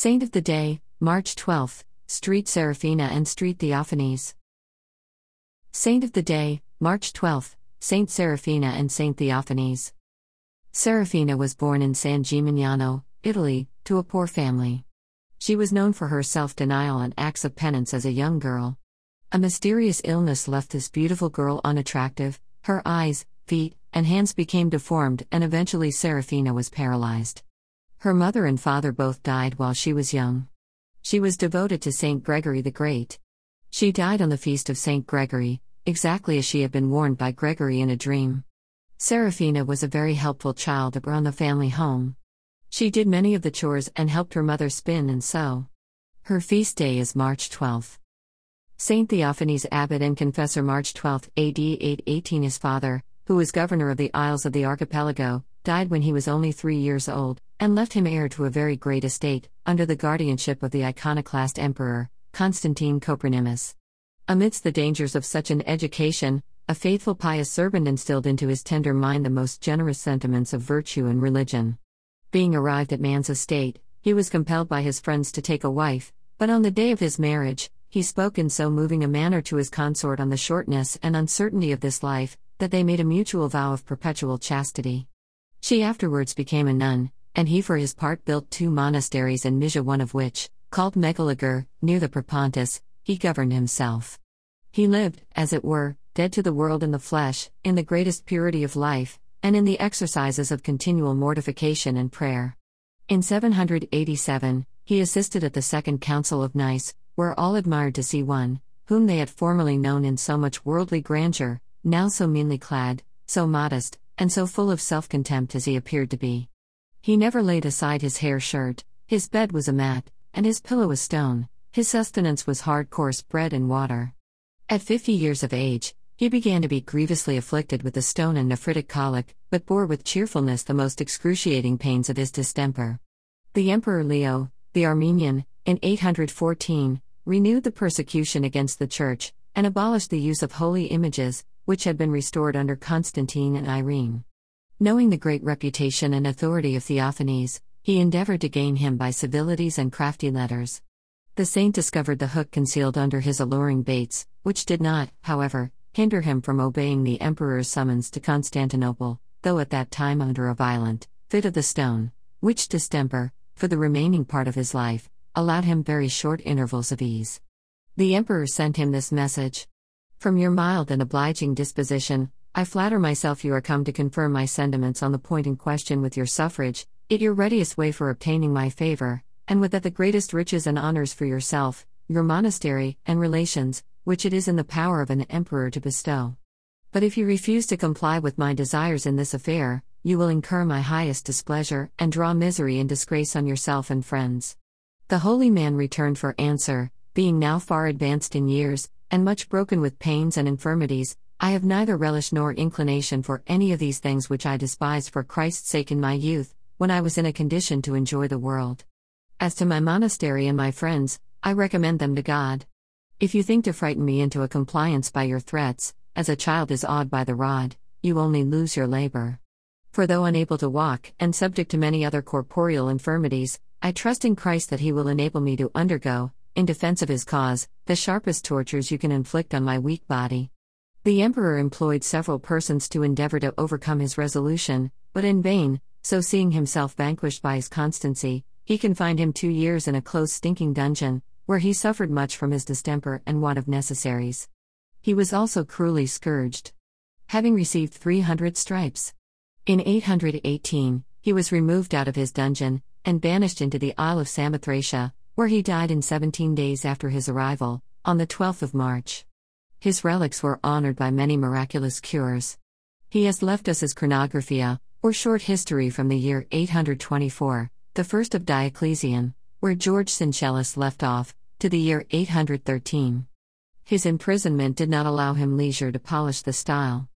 Saint of the Day, March 12th, Street Seraphina and Street Theophanes. Saint of the Day, March 12th, Saint Seraphina and Saint Theophanes. Seraphina was born in San Gimignano, Italy, to a poor family. She was known for her self denial and acts of penance as a young girl. A mysterious illness left this beautiful girl unattractive, her eyes, feet, and hands became deformed, and eventually Seraphina was paralyzed. Her mother and father both died while she was young. She was devoted to Saint Gregory the Great. She died on the feast of Saint Gregory, exactly as she had been warned by Gregory in a dream. Seraphina was a very helpful child around the family home. She did many of the chores and helped her mother spin and sew. Her feast day is March 12th. Saint Theophanes abbot and confessor March 12 AD 818 his father, who was governor of the Isles of the Archipelago, died when he was only 3 years old and left him heir to a very great estate under the guardianship of the iconoclast emperor Constantine Copronymus. Amidst the dangers of such an education, a faithful pious servant instilled into his tender mind the most generous sentiments of virtue and religion. Being arrived at man's estate, he was compelled by his friends to take a wife, but on the day of his marriage, he spoke in so moving a manner to his consort on the shortness and uncertainty of this life, that they made a mutual vow of perpetual chastity. She afterwards became a nun, and he for his part built two monasteries in Mysia, one of which, called Megalogur, near the Propontis, he governed himself. He lived, as it were, dead to the world in the flesh, in the greatest purity of life, and in the exercises of continual mortification and prayer. In 787, he assisted at the Second Council of Nice, where all admired to see one, whom they had formerly known in so much worldly grandeur, now so meanly clad, so modest, and so full of self contempt as he appeared to be. He never laid aside his hair shirt, his bed was a mat, and his pillow a stone, his sustenance was hard coarse bread and water. At fifty years of age, he began to be grievously afflicted with the stone and nephritic colic, but bore with cheerfulness the most excruciating pains of his distemper. The Emperor Leo, the Armenian, in 814, renewed the persecution against the Church, and abolished the use of holy images, which had been restored under Constantine and Irene. Knowing the great reputation and authority of Theophanes, he endeavored to gain him by civilities and crafty letters. The saint discovered the hook concealed under his alluring baits, which did not, however, hinder him from obeying the emperor's summons to Constantinople, though at that time under a violent fit of the stone, which distemper, for the remaining part of his life, allowed him very short intervals of ease. The emperor sent him this message From your mild and obliging disposition, I flatter myself you are come to confirm my sentiments on the point in question with your suffrage, it your readiest way for obtaining my favor, and with that the greatest riches and honors for yourself, your monastery, and relations, which it is in the power of an emperor to bestow. But if you refuse to comply with my desires in this affair, you will incur my highest displeasure and draw misery and disgrace on yourself and friends. The holy man returned for answer, being now far advanced in years, and much broken with pains and infirmities, I have neither relish nor inclination for any of these things which I despised for Christ's sake in my youth, when I was in a condition to enjoy the world. As to my monastery and my friends, I recommend them to God. If you think to frighten me into a compliance by your threats, as a child is awed by the rod, you only lose your labor. For though unable to walk, and subject to many other corporeal infirmities, I trust in Christ that He will enable me to undergo, in defense of His cause, the sharpest tortures you can inflict on my weak body. The emperor employed several persons to endeavor to overcome his resolution, but in vain, so seeing himself vanquished by his constancy, he confined him two years in a close stinking dungeon, where he suffered much from his distemper and want of necessaries. He was also cruelly scourged. Having received 300 stripes. In 818, he was removed out of his dungeon, and banished into the Isle of Samothracia, where he died in 17 days after his arrival, on the 12th of March. His relics were honored by many miraculous cures. He has left us his Chronographia, or short history from the year 824, the first of Diocletian, where George Syncellus left off, to the year 813. His imprisonment did not allow him leisure to polish the style.